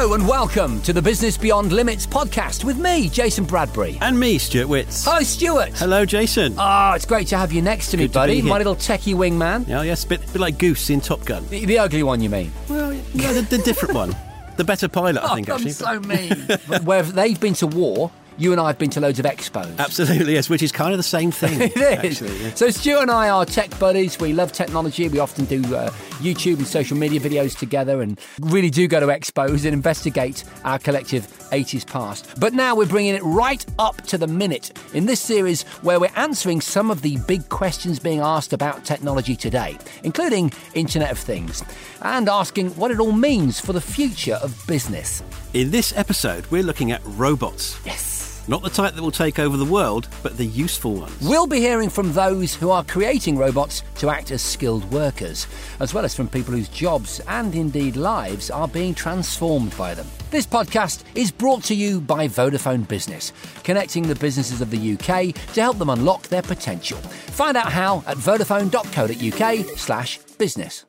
Hello and welcome to the Business Beyond Limits podcast with me, Jason Bradbury. And me, Stuart Witts. Hello, Stuart. Hello, Jason. Oh, it's great to have you next to me, Good to buddy. be here. My little techie wingman. Yeah, yes, bit, bit like Goose in Top Gun. The, the ugly one, you mean? Well, no, the, the different one. The better pilot, I think, oh, actually. I'm so mean. But Where they've been to war, you and I have been to loads of expos. Absolutely, yes, which is kind of the same thing. It is. Actually, yeah. So Stuart and I are tech buddies. We love technology. We often do uh, YouTube and social media videos together, and really do go to expos and investigate our collective 80s past. But now we're bringing it right up to the minute in this series, where we're answering some of the big questions being asked about technology today, including Internet of Things, and asking what it all means for the future of business. In this episode, we're looking at robots. Yes. Not the type that will take over the world, but the useful ones. We'll be hearing from those who are creating robots to act as skilled workers, as well as from people whose jobs and indeed lives are being transformed by them. This podcast is brought to you by Vodafone Business, connecting the businesses of the UK to help them unlock their potential. Find out how at vodafone.co.uk slash business.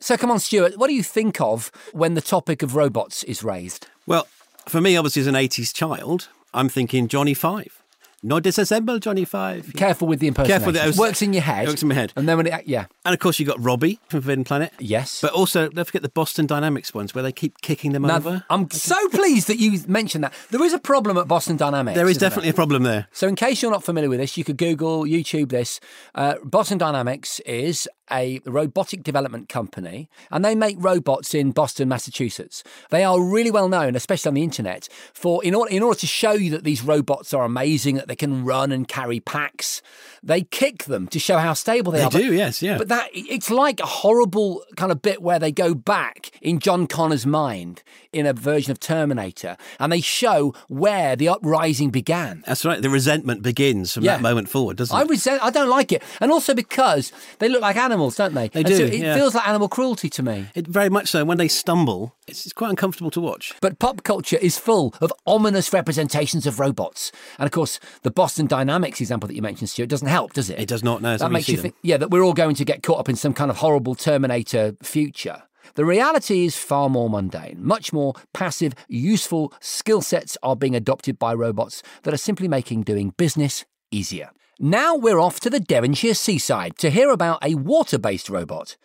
So come on, Stuart, what do you think of when the topic of robots is raised? Well, for me, obviously, as an 80s child, I'm thinking Johnny Five. No disassemble Johnny Five. Careful with the impersonation. Careful with it. It works in your head. It works in my head. And then when it, yeah, And of course, you got Robby from Forbidden Planet. yes. But also, don't forget the Boston Dynamics ones where they keep kicking them Now, over. I'm so pleased that you mentioned that. There is a problem at Boston Dynamics. There is isn't there? definitely a problem there. So, in case you're not familiar with this, you could Google, YouTube this. Uh, Boston Dynamics is a robotic development company, and they make robots in Boston, Massachusetts. They are really well known, especially on the internet, for in order in order to show you that these robots are amazing, that they can run and carry packs. They kick them to show how stable they, They are. But- do, yes, yeah. But that it's like a horrible kind of bit where they go back in John Connor's mind in a version of Terminator, and they show where the uprising began. That's right. The resentment begins from Yeah. that moment forward, doesn't it? I resent. I don't like it, and also because they look like animals, don't they? They And so do, it yeah. feels like animal cruelty to me. It very much so. When they stumble, it's, it's quite uncomfortable to watch. But pop culture is full of ominous representations of robots, and of course, the Boston Dynamics example that you mentioned, Stuart, doesn't help, does it? It does not. No, that makes you think, yeah, that we're all going to get caught up in some kind of horrible Terminator future. The reality is far more mundane. Much more passive, useful skill sets are being adopted by robots that are simply making doing business easier. Now we're off to the Devonshire seaside to hear about a water based robot.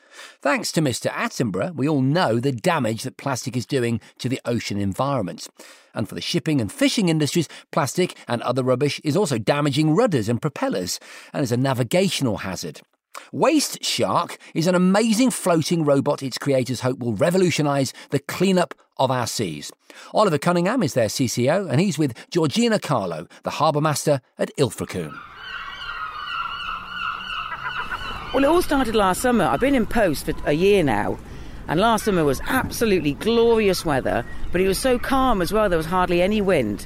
Thanks to Mr. Attenborough, we all know the damage that plastic is doing to the ocean environment. And for the shipping and fishing industries, plastic and other rubbish is also damaging rudders and propellers and is a navigational hazard. Waste Shark is an amazing floating robot its creators hope will revolutionise the cleanup of our seas. Oliver Cunningham is their CCO, and he's with Georgina Carlo, the harbour master at Ilfracombe. Well, it all started last summer. I've been in post for a year now, and last summer was absolutely glorious weather, but it was so calm as well, there was hardly any wind.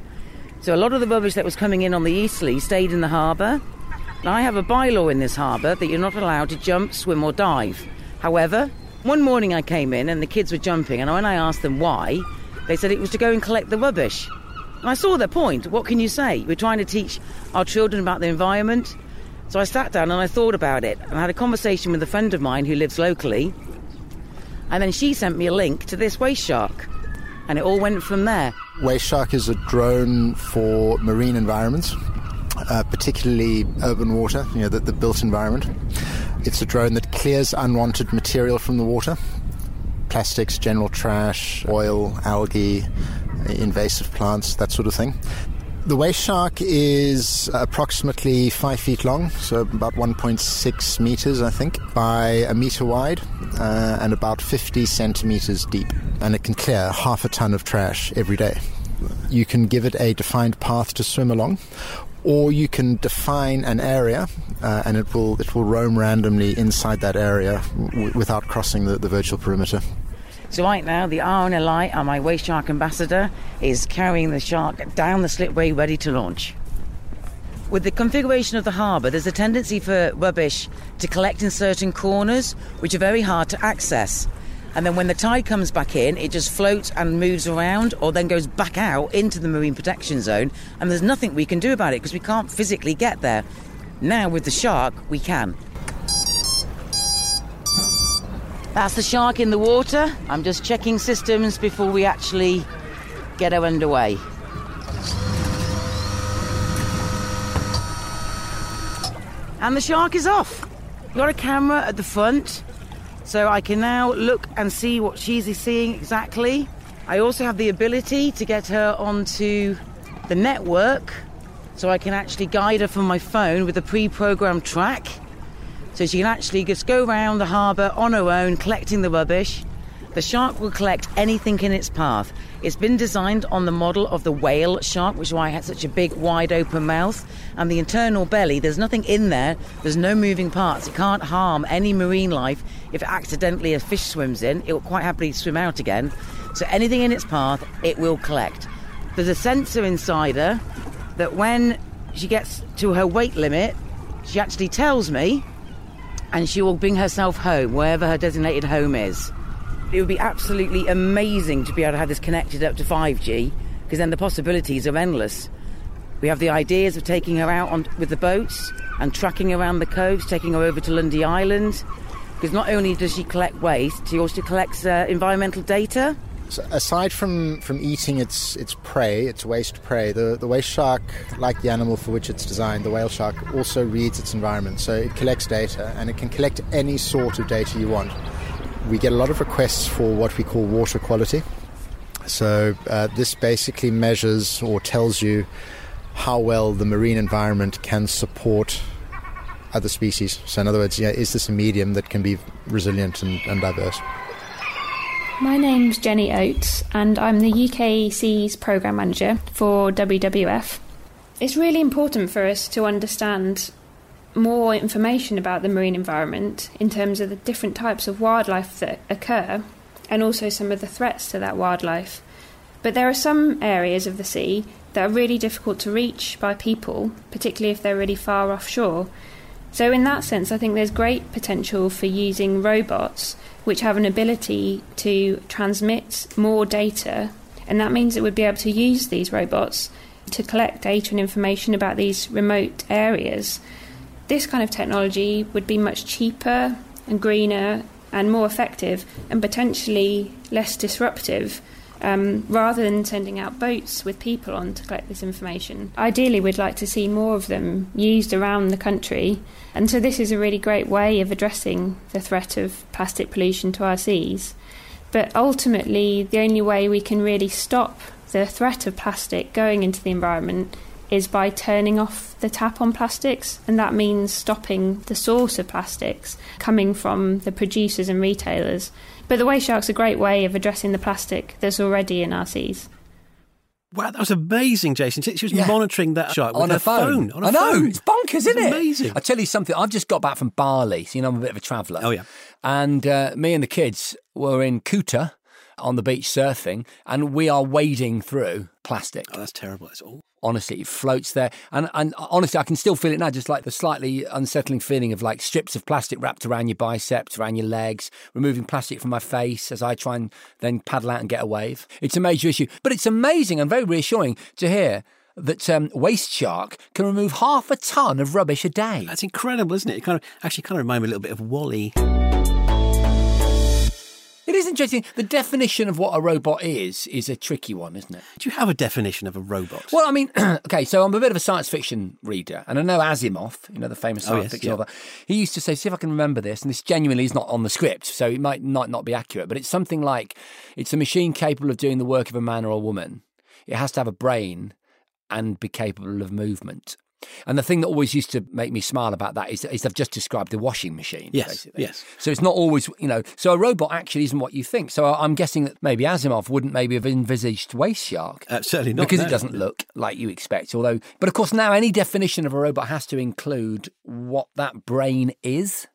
So a lot of the rubbish that was coming in on the easterly stayed in the harbour. I have a bylaw in this harbour that you're not allowed to jump, swim, or dive. However, one morning I came in and the kids were jumping, and when I asked them why, they said it was to go and collect the rubbish. And I saw their point. What can you say? We're trying to teach our children about the environment. So I sat down and I thought about it and I had a conversation with a friend of mine who lives locally. And then she sent me a link to this waste shark. And it all went from there. Waste Shark is a drone for marine environments, uh, particularly urban water, you know, the, the built environment. It's a drone that clears unwanted material from the water plastics, general trash, oil, algae, invasive plants, that sort of thing. The waste shark is approximately five feet long, so about 1.6 meters, I think, by a meter wide uh, and about 50 centimeters deep. And it can clear half a ton of trash every day. You can give it a defined path to swim along, or you can define an area uh, and it will it will roam randomly inside that area w- without crossing the, the virtual perimeter. So right now, the RNLI, our my waste shark ambassador, is carrying the shark down the slipway ready to launch. With the configuration of the harbour, there's a tendency for rubbish to collect in certain corners, which are very hard to access. And then when the tide comes back in, it just floats and moves around or then goes back out into the marine protection zone. And there's nothing we can do about it because we can't physically get there. Now, with the shark, we can. That's the shark in the water. I'm just checking systems before we actually get her underway. And the shark is off. Got a camera at the front, so I can now look and see what she's seeing exactly. I also have the ability to get her onto the network, so I can actually guide her from my phone with a pre programmed track. So she can actually just go around the harbour on her own, collecting the rubbish. The shark will collect anything in its path. It's been designed on the model of the whale shark, which is why it has such a big, wide open mouth. And the internal belly, there's nothing in there, there's no moving parts. It can't harm any marine life. If accidentally a fish swims in, it will quite happily swim out again. So anything in its path, it will collect. There's a sensor inside her that when she gets to her weight limit, she actually tells me and she will bring herself home, wherever her designated home is. It would be absolutely amazing to be able to have this connected up to 5G, because then the possibilities are endless. We have the ideas of taking her out on, with the boats and tracking around the coast, taking her over to Lundy Island, because not only does she collect waste, she also collects uh, environmental data. So aside from, from eating its its prey, its waste prey, the, the waste shark, like the animal for which it's designed, the whale shark, also reads its environment. So it collects data, and it can collect any sort of data you want. We get a lot of requests for what we call water quality. So uh, this basically measures or tells you how well the marine environment can support other species. So in other words, yeah, is this a medium that can be resilient and, and diverse? My name's Jenny Oates, and I'm the UK Seas Programme Manager for WWF. It's really important for us to understand more information about the marine environment in terms of the different types of wildlife that occur and also some of the threats to that wildlife. But there are some areas of the sea that are really difficult to reach by people, particularly if they're really far offshore. So, in that sense, I think there's great potential for using robots which have an ability to transmit more data, and that means that we'd be able to use these robots to collect data and information about these remote areas. This kind of technology would be much cheaper and greener and more effective and potentially less disruptive um, rather than sending out boats with people on to collect this information. Ideally, we'd like to see more of them used around the country, and so this is a really great way of addressing the threat of plastic pollution to our seas. But ultimately, the only way we can really stop the threat of plastic going into the environment is by turning off the tap on plastics, and that means stopping the source of plastics coming from the producers and retailers. But the waste shark's a great way of addressing the plastic that's already in our seas. Wow, that was amazing, Jason. She was Yeah. monitoring that shark with on her a phone. On a I know phone. it's bonkers, isn't it? amazing. I tell you something. I've just got back from Bali. So, you know, I'm a bit of a traveller. Oh, yeah. And uh, me and the kids were in Kuta on the beach surfing, and we are wading through plastic. Oh, that's terrible. That's all. Honestly, it floats there, and and honestly, I can still feel it now. Just like the slightly unsettling feeling of like strips of plastic wrapped around your biceps, around your legs, removing plastic from my face as I try and then paddle out and get a wave. It's a major issue, but it's amazing and very reassuring to hear that um, Waste Shark can remove half a ton of rubbish a day. That's incredible, isn't it? It kind of actually kind of reminds me a little bit of WALL-E. It is interesting. The definition of what a robot is is a tricky one, isn't it? Do you have a definition of a robot? Well, I mean, okay, so I'm a bit of a science fiction reader, and I know Asimov, you know, the famous Oh, science yes, fiction yeah. author. He used to say, see if I can remember this, and this genuinely is not on the script, so it might not, not be accurate, but it's something like it's a machine capable of doing the work of a man or a woman. It has to have a brain and be capable of movement. And the thing that always used to make me smile about that is, is I've just described the washing machine. Yes, basically. yes. So it's not always, you know, so a robot actually isn't what you think. So I'm guessing that maybe Asimov wouldn't maybe have envisaged Waste Shark. Uh, certainly not, Because no. it doesn't look like you expect. Although, but of course, now any definition of a robot has to include what that brain is.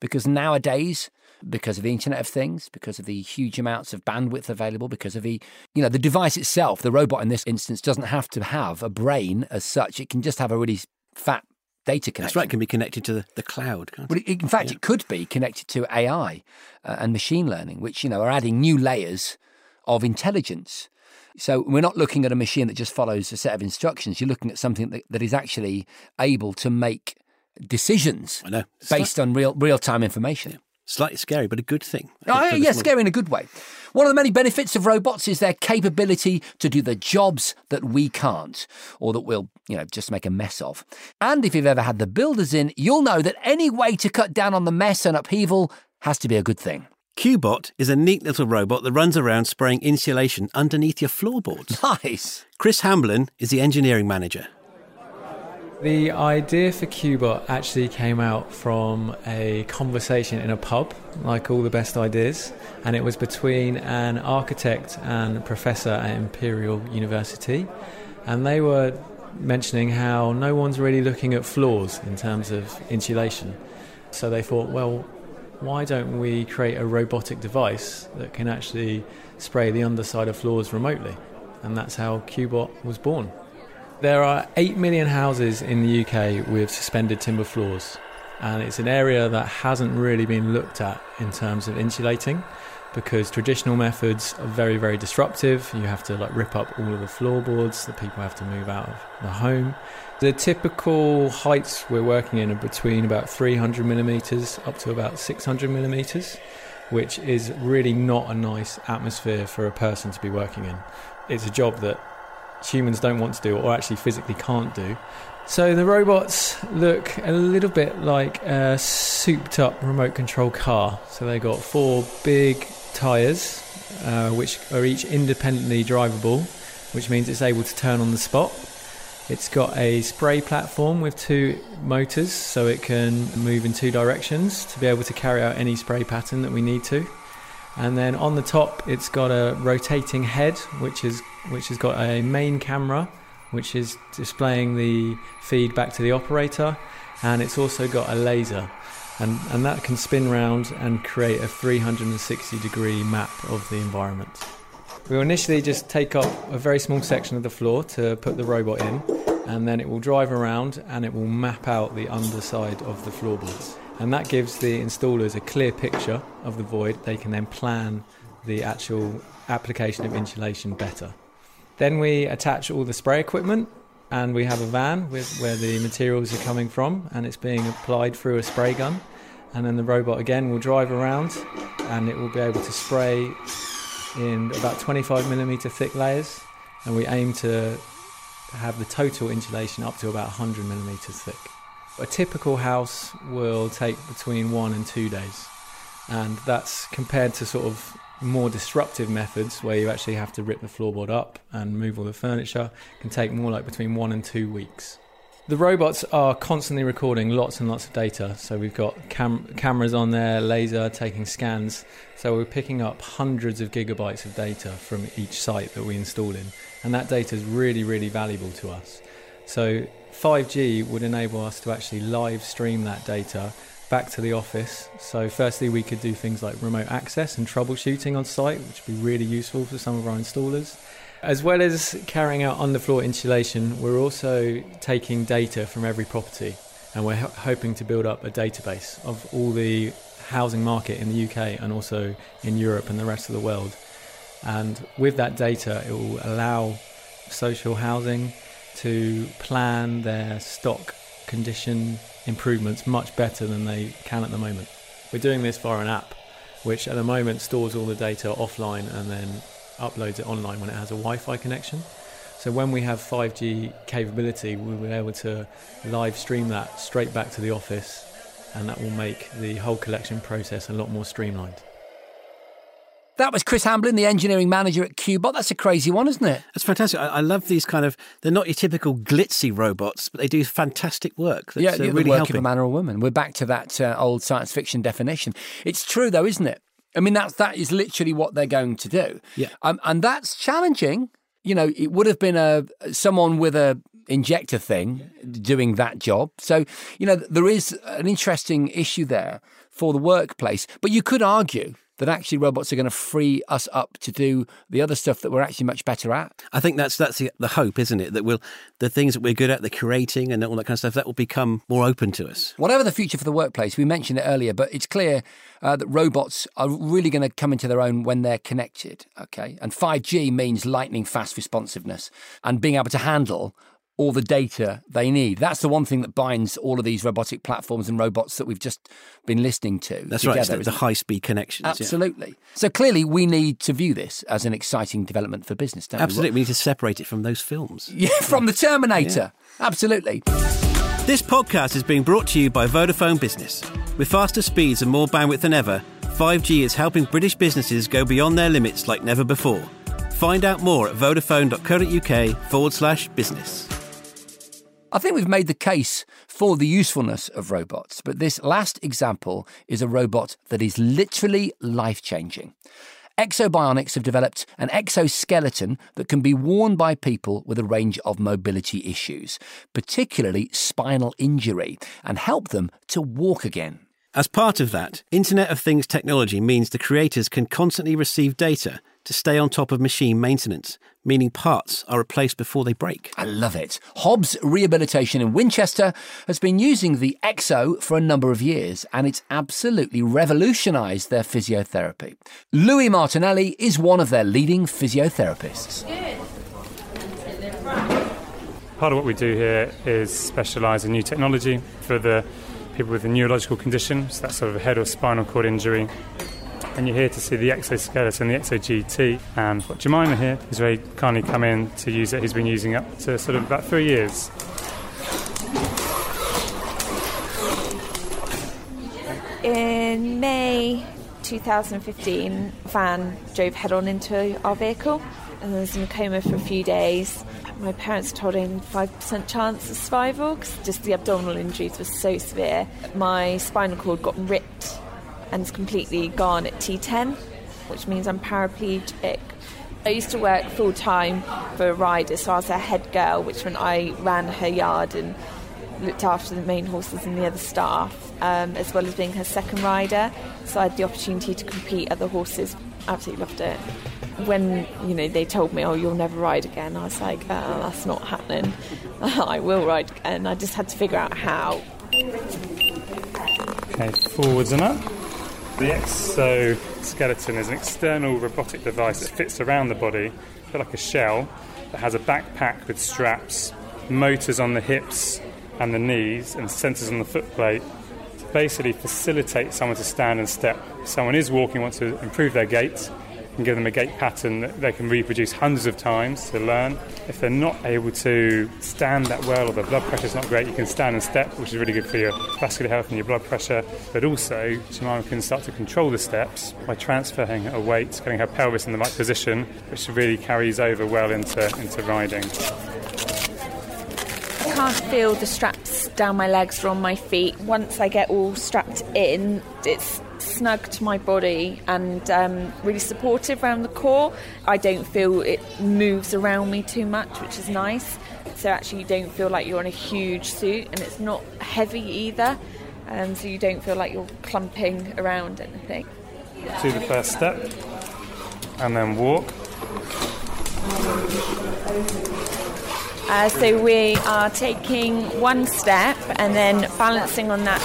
Because nowadays, because of the Internet of Things, because of the huge amounts of bandwidth available, because of the, you know, the device itself, the robot in this instance doesn't have to have a brain as such. It can just have a really fat data connection. That's right. It can be connected to the, the cloud. Can't But it? in fact, it could be connected to AI uh, and machine learning, which you know are adding new layers of intelligence. So we're not looking at a machine that just follows a set of instructions. You're looking at something that, that is actually able to make decisions I know. It's based on real real time information. Slightly scary, but a good thing. Oh, yeah, scary in a good way. One of the many benefits of robots is their capability to do the jobs that we can't, or that we'll, you know, just make a mess of. And if you've ever had the builders in, you'll know that any way to cut down on the mess and upheaval has to be a good thing. Qbot is a neat little robot that runs around spraying insulation underneath your floorboards. Nice. Chris Hamblin is the engineering manager. The idea for Qbot actually came out from a conversation in a pub, like all the best ideas, and it was between an architect and professor at Imperial University, and they were mentioning how no one's really looking at floors in terms of insulation. So they thought, well, why don't we create a robotic device that can actually spray the underside of floors remotely? And that's how Qbot was born. There are 8 million houses in the UK with suspended timber floors, and it's an area that hasn't really been looked at in terms of insulating because traditional methods are very, very disruptive. You have to like rip up all of the floorboards that people have to move out of the home. The typical heights we're working in are between about 300 millimeters up to about 600 millimeters, which is really not a nice atmosphere for a person to be working in. It's a job that humans don't want to do or actually physically can't do. So the robots look a little bit like a souped up remote control car. So they've got four big tyres, uh, which are each independently drivable, which means it's able to turn on the spot. It's got a spray platform with two motors, so it can move in two directions to be able to carry out any spray pattern that we need to. And then on the top, it's got a rotating head, which is which has got a main camera, which is displaying the feed back to the operator, and it's also got a laser, and and that can spin round and create a 360 degree map of the environment. We'll initially just take up a very small section of the floor to put the robot in, and then it will drive around and it will map out the underside of the floorboards. And that gives the installers a clear picture of the void. They can then plan the actual application of insulation better. Then we attach all the spray equipment, and we have a van with where the materials are coming from, and it's being applied through a spray gun. And then the robot again will drive around, and it will be able to spray in about 25 millimeter thick layers, and we aim to have the total insulation up to about 100 millimeters thick. A typical house will take between one and two days, and that's compared to sort of more disruptive methods where you actually have to rip the floorboard up and move all the furniture can take more like between one and two weeks. The robots are constantly recording lots and lots of data. So we've got cam- cameras on there, laser taking scans. So we're picking up hundreds of gigabytes of data from each site that we install in. And that data is really, really valuable to us. So 5G would enable us to actually live stream that data back to the office. So, firstly, we could do things like remote access and troubleshooting on site, which would be really useful for some of our installers. As well as carrying out underfloor insulation, we're also taking data from every property and we're ho- hoping to build up a database of all the housing market in the UK and also in Europe and the rest of the world. And with that data, it will allow social housing to plan their stock condition improvements much better than they can at the moment. We're doing this via an app, which at the moment stores all the data offline and then uploads it online when it has a Wi Fi connection. So when we have 5G capability, we'll be able to live stream that straight back to the office, and that will make the whole collection process a lot more streamlined. That was Chris Hamblin, the engineering manager at Qbot. That's a crazy one, isn't it? That's fantastic. I, I love these kind of. They're not your typical glitzy robots, but they do fantastic work. That's, yeah, uh, the really work helping. of a man or a woman. We're back to that uh, old science fiction definition. It's true, though, isn't it? I mean, that's that is literally what they're going to do. Yeah. um, and that's challenging. You know, it would have been a someone with a injector thing doing that job. So, you know, there is an interesting issue there for the workplace. But you could argue that actually robots are going to free us up to do the other stuff that we're actually much better at. I think that's that's the, the hope, isn't it? That we'll the things that we're good at, the curating and all that kind of stuff, that will become more open to us. Whatever the future for the workplace, we mentioned it earlier, but it's clear uh, that robots are really going to come into their own when they're connected. Okay, and 5G means lightning fast responsiveness and being able to handle all the data they need. That's the one thing that binds all of these robotic platforms and robots that we've just been listening to. That's together, right, it's the, high speed connections. Absolutely. Yeah. So clearly, we need to view this as an exciting development for business, Absolutely. We? we? need to separate it from those films. Yeah, from the Terminator. Yeah. Absolutely. This podcast is being brought to you by Vodafone Business. With faster speeds and more bandwidth than ever, 5G is helping British businesses go beyond their limits like never before. Find out more at vodafone.co.uk forward slash business. I think we've made the case for the usefulness of robots, but this last example is a robot that is literally life changing. Ekso Bionics have developed an exoskeleton that can be worn by people with a range of mobility issues, particularly spinal injury, and help them to walk again. As part of that, Internet of Things technology means the creators can constantly receive data to stay on top of machine maintenance, meaning parts are replaced before they break. I love it. Hobbs Rehabilitation in Winchester has been using the Ekso for a number of years, and it's absolutely revolutionised their physiotherapy. Louis Martinelli is one of their leading physiotherapists. Part of what we do here is specialise in new technology for the people with a neurological condition, so that's sort of a head or spinal cord injury, and you're here to see the exoskeleton, the Ekso GT. And what Jemima here is very kindly come in to use it. He's been using it up to sort of about three years. In May 2015, van drove head on into our vehicle and was in a coma for a few days. My parents told him 5% chance of survival because just the abdominal injuries were so severe. My spinal cord got ripped and it's completely gone at T10, which means I'm paraplegic. I used to work full time for a rider, so I was a head girl, which meant I ran her yard and looked after the main horses and the other staff, um, as well as being her second rider. So I had the opportunity to compete at the horses. Absolutely loved it. When you know they told me, "Oh, you'll never ride again," I was like, oh, "That's not happening. I will ride again." I just had to figure out how. Okay, forwards and up. The exoskeleton is an external robotic device that fits around the body, a bit like a shell, that has a backpack with straps, motors on the hips and the knees, and sensors on the footplate to basically facilitate someone to stand and step. If someone is walking, wants to improve their gait, and give them a gait pattern that they can reproduce hundreds of times to learn. If they're not able to stand that well or their blood pressure is not great, you can stand and step, which is really good for your vascular health and your blood pressure. But also, Jemima can start to control the steps by transferring her weight, getting her pelvis in the right position, which really carries over well into, into riding. I can't feel the straps down my legs or on my feet. Once I get all strapped in, it's snug to my body and um, really supportive around the core. I don't feel it moves around me too much, which is nice. So actually, you don't feel like you're in a huge suit, and it's not heavy either. Um, so you don't feel like you're clumping around anything. Do the first step, and then walk. Uh, so we are taking one step and then balancing on that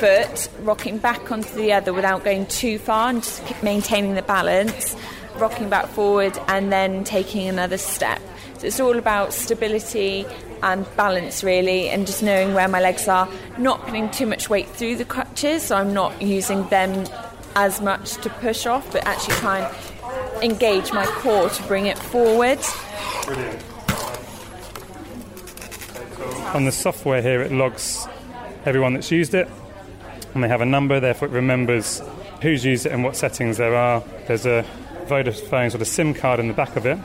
foot, rocking back onto the other without going too far and just maintaining the balance, rocking back forward and then taking another step. So it's all about stability and balance really and just knowing where my legs are, not putting too much weight through the crutches, so I'm not using them as much to push off, but actually try and engage my core to bring it forward. Brilliant. On the software here, it logs everyone that's used it, and they have a number, therefore, it remembers who's used it and what settings there are. There's a Vodafone sort of SIM card in the back of it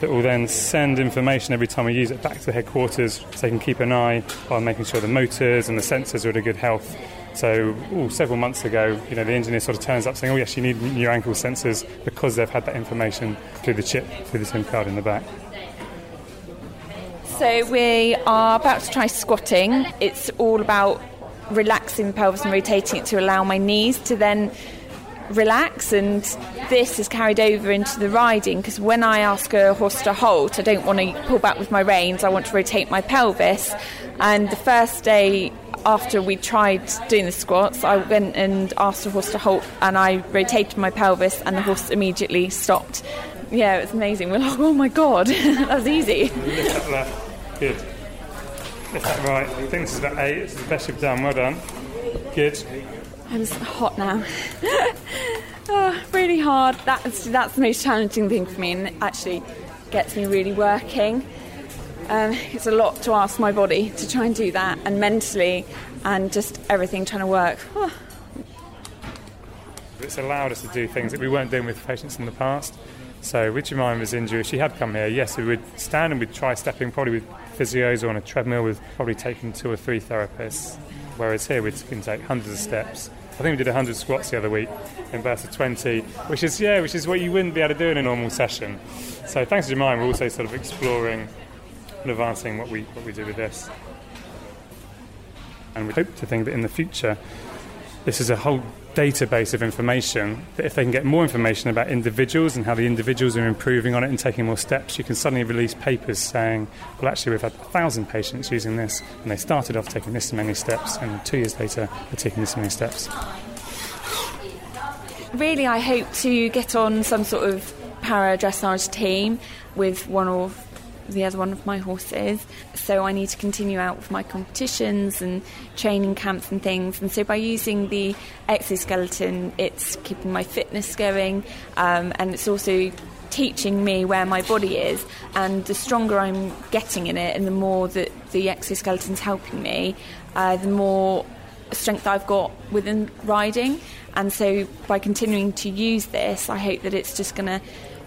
that will then send information every time we use it back to the headquarters so they can keep an eye on making sure the motors and the sensors are in good health. So, ooh, several months ago, you know, the engineer sort of turns up saying, "Oh, yes, you need new ankle sensors," because they've had that information through the chip, through the SIM card in the back. So we are about to try squatting. It's all about relaxing the pelvis and rotating it to allow my knees to then relax and this is carried over into the riding because when I ask a horse to halt I don't want to pull back with my reins I want to rotate my pelvis. And the first day after we tried doing the squats I went and asked the horse to halt and I rotated my pelvis and the horse immediately stopped. Yeah it was amazing. We're like oh my god that was easy Good. Is that right? I think this is about eight. This is the best you've done. Well done. Good. I'm hot now. oh, really hard. That's that's the most challenging thing for me, and it actually gets me really working. Um, it's a lot to ask my body to try and do that, and mentally, and just everything trying to work. Oh, It's allowed us to do things that we weren't doing with patients in the past. So with Jemima's injury, if she had come here, yes, we would stand and we'd try stepping probably with physios or on a treadmill with probably taking two or three therapists. Whereas here we can take hundreds of steps. I think we did 100 squats the other week in bursts of 20, which is, yeah, which is what you wouldn't be able to do in a normal session. So thanks to Jemima, we're also sort of exploring and advancing what we, what we do with this. And we hope to think that in the future, this is a whole database of information that if they can get more information about individuals and how the individuals are improving on it and taking more steps, you can suddenly release papers saying, well, actually, we've had a thousand patients using this, and they started off taking this many steps, and two years later, they're taking this many steps. really, I hope to get on some sort of para dressage team with one or the other one of my horses. So I need to continue out with my competitions and training camps and things. And so by using the exoskeleton, it's keeping my fitness going, um, and it's also teaching me where my body is. And the stronger I'm getting in it, and the more that the exoskeleton's helping me, uh, the more strength I've got within riding. And so by continuing to use this, I hope that it's just going to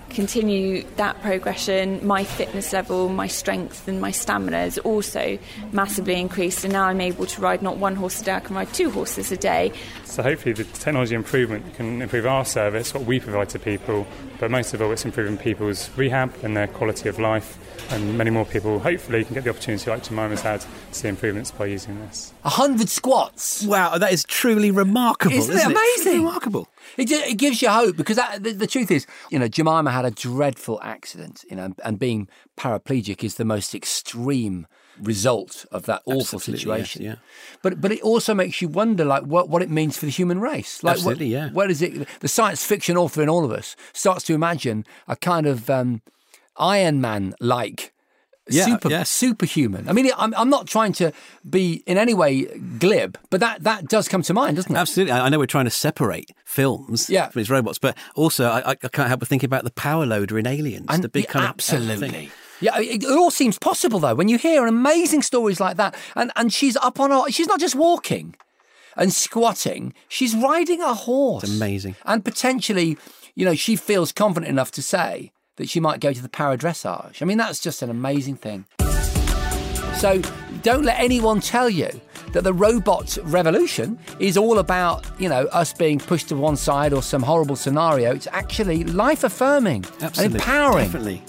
continue that progression. My fitness level, my strength, and my stamina is also massively increased. And now I'm able to ride not one horse a day, I can ride two horses a day. So hopefully the technology improvement can improve our service, what we provide to people, but most of all it's improving people's rehab and their quality of life and many more people hopefully can get the opportunity like Jemima's had to see improvements by using this. 100 squats. Wow, that is truly remarkable. Isn't Isn't, it amazing? Truly remarkable. It, ju- it gives you hope because that, the, the truth is, you know, Jemima had a dreadful accident, you know, and being paraplegic is the most extreme result of that awful Absolutely, yes, situation. yeah. But but it also makes you wonder, like, what, what it means for the human race. Like, Absolutely, what, yeah. Where is it? The science fiction author in all of us starts to imagine a kind of um, Iron Man like. Yeah, super, yes. superhuman. I mean, I'm, I'm not trying to be in any way glib, but that, that does come to mind, doesn't it? Absolutely. I know we're trying to separate films Yeah. from these robots, but also I, I can't help but think about the power loader in Aliens, And the big kind of absolutely. Yeah, it, it all seems possible though when you hear amazing stories like that, and and she's up on her. She's not just walking and squatting; she's riding a horse. It's amazing. and potentially, you know, she feels confident enough to say that she might go to the para dressage. I mean, that's just an amazing thing. So don't let anyone tell you that the robot revolution is all about, you know, us being pushed to one side or some horrible scenario. It's actually life affirming and empowering. Definitely.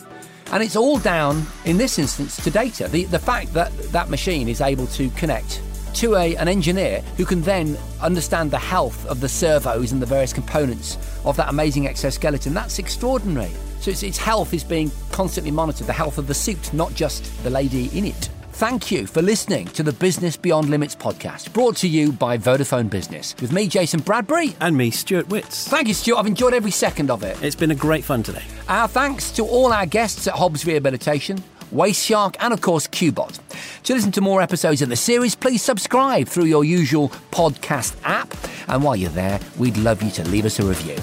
And it's all down, in this instance, to data. The, the fact that that machine is able to connect to a, an engineer who can then understand the health of the servos and the various components of that amazing exoskeleton, that's extraordinary. So its, its health is being constantly monitored, the health of the suit, not just the lady in it. Thank you for listening to the Business Beyond Limits podcast, brought to you by Vodafone Business, with me, Jason Bradbury. And me, Stuart Witts. Thank you, Stuart. I've enjoyed every second of it. It's been a great fun today. Our thanks to all our guests at Hobbs Rehabilitation, Waste Shark, and of course, Qbot. To listen to more episodes of the series, please subscribe through your usual podcast app. And while you're there, we'd love you to leave us a review.